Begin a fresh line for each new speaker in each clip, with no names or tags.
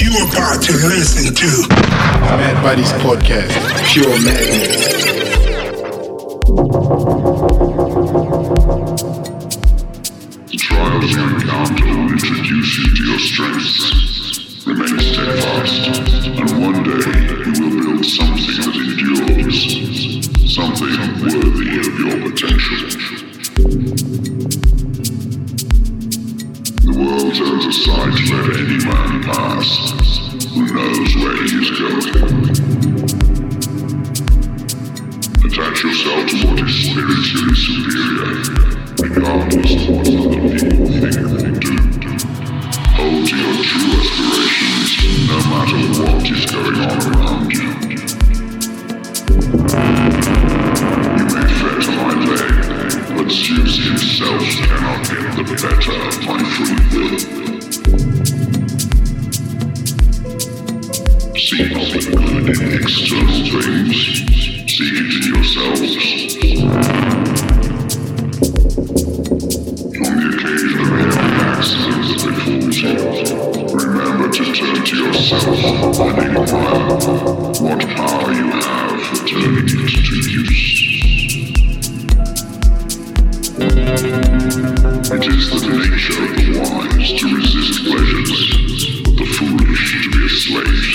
You're about to listen to Mad Buddies Podcast, Pure Madness. It is the nature of the wise to resist pleasures, but the foolish to be a
slave.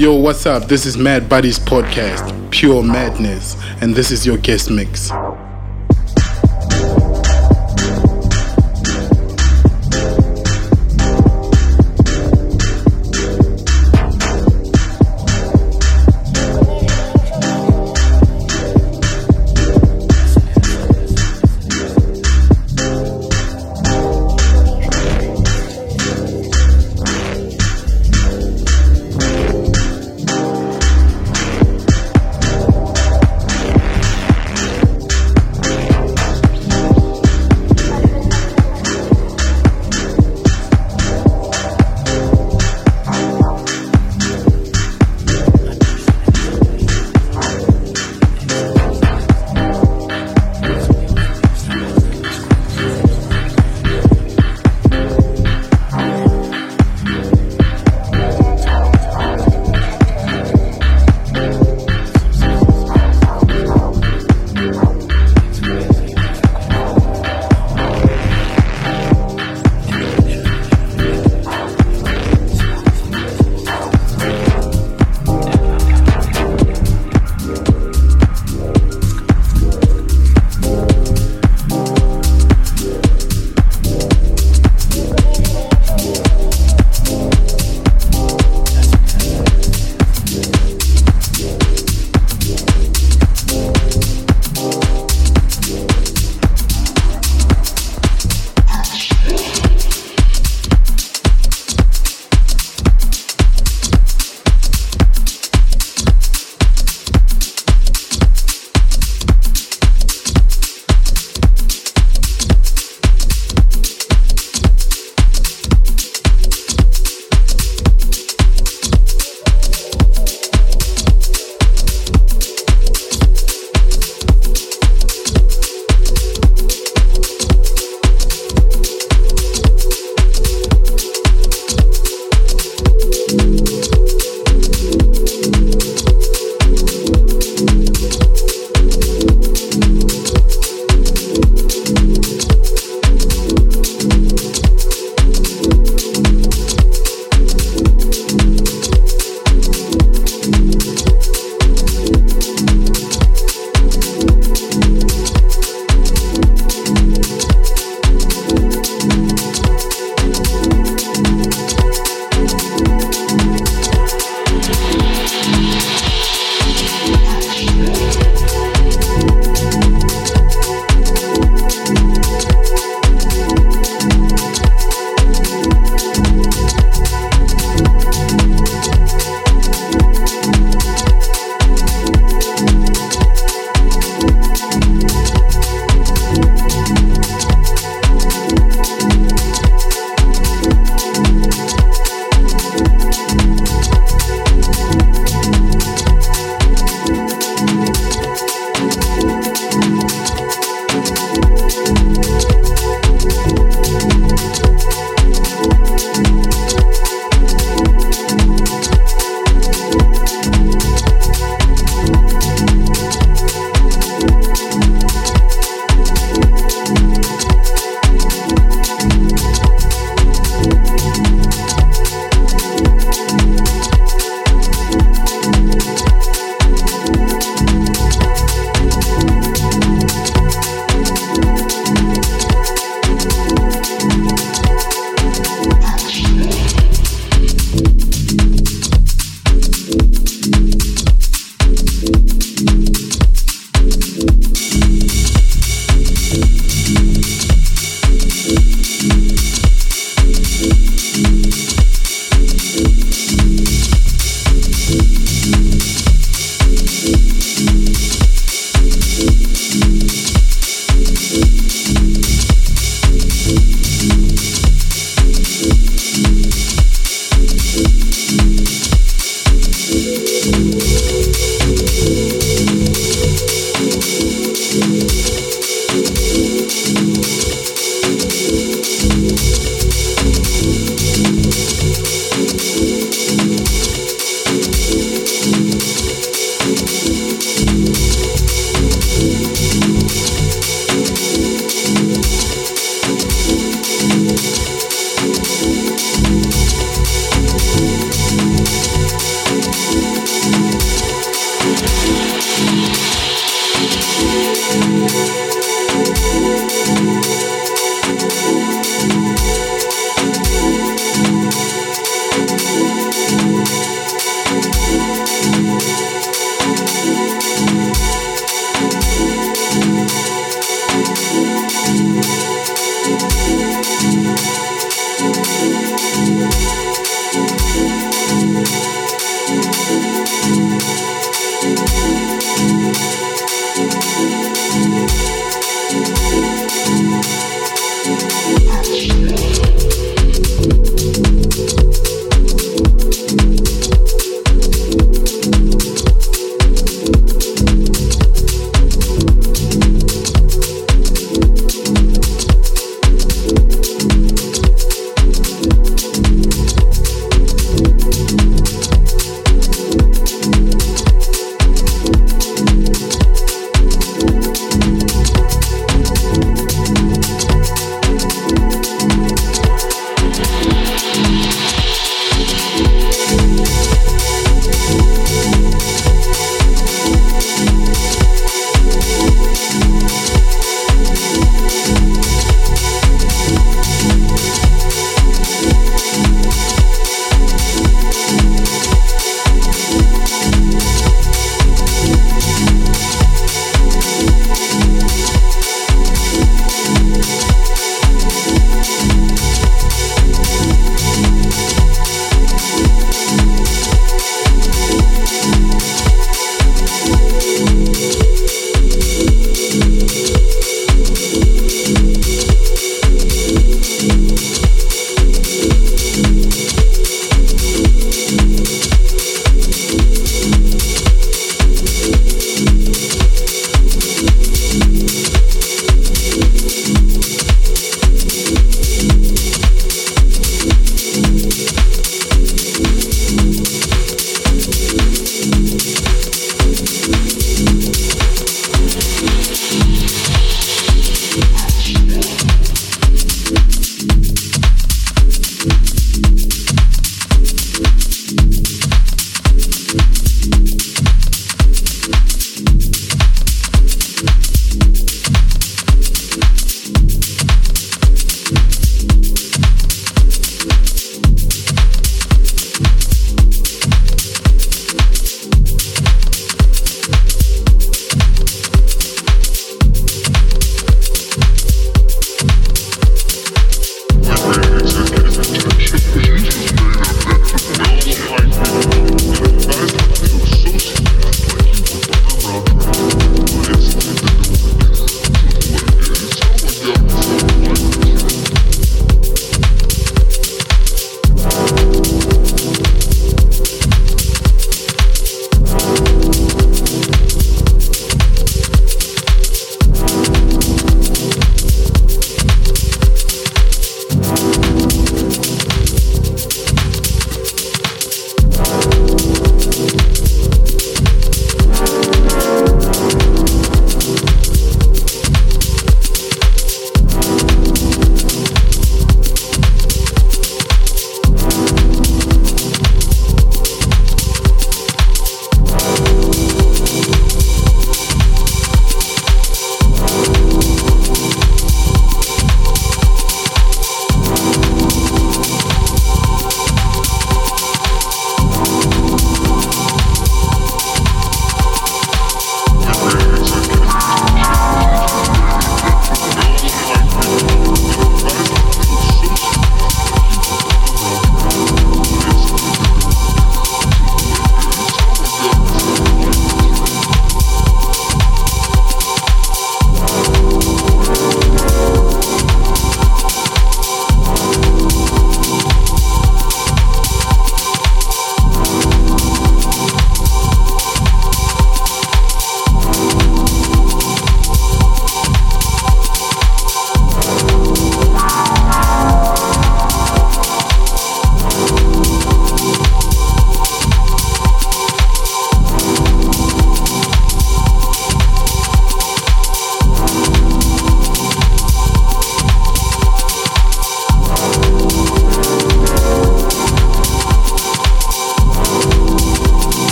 Yo, what's up? This is Mad Buddies Podcast, Pure Madness, and this is your guest mix.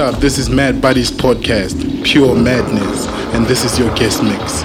What's up? This is Mad Buddies Podcast, Pure Madness, and this is your guest mix.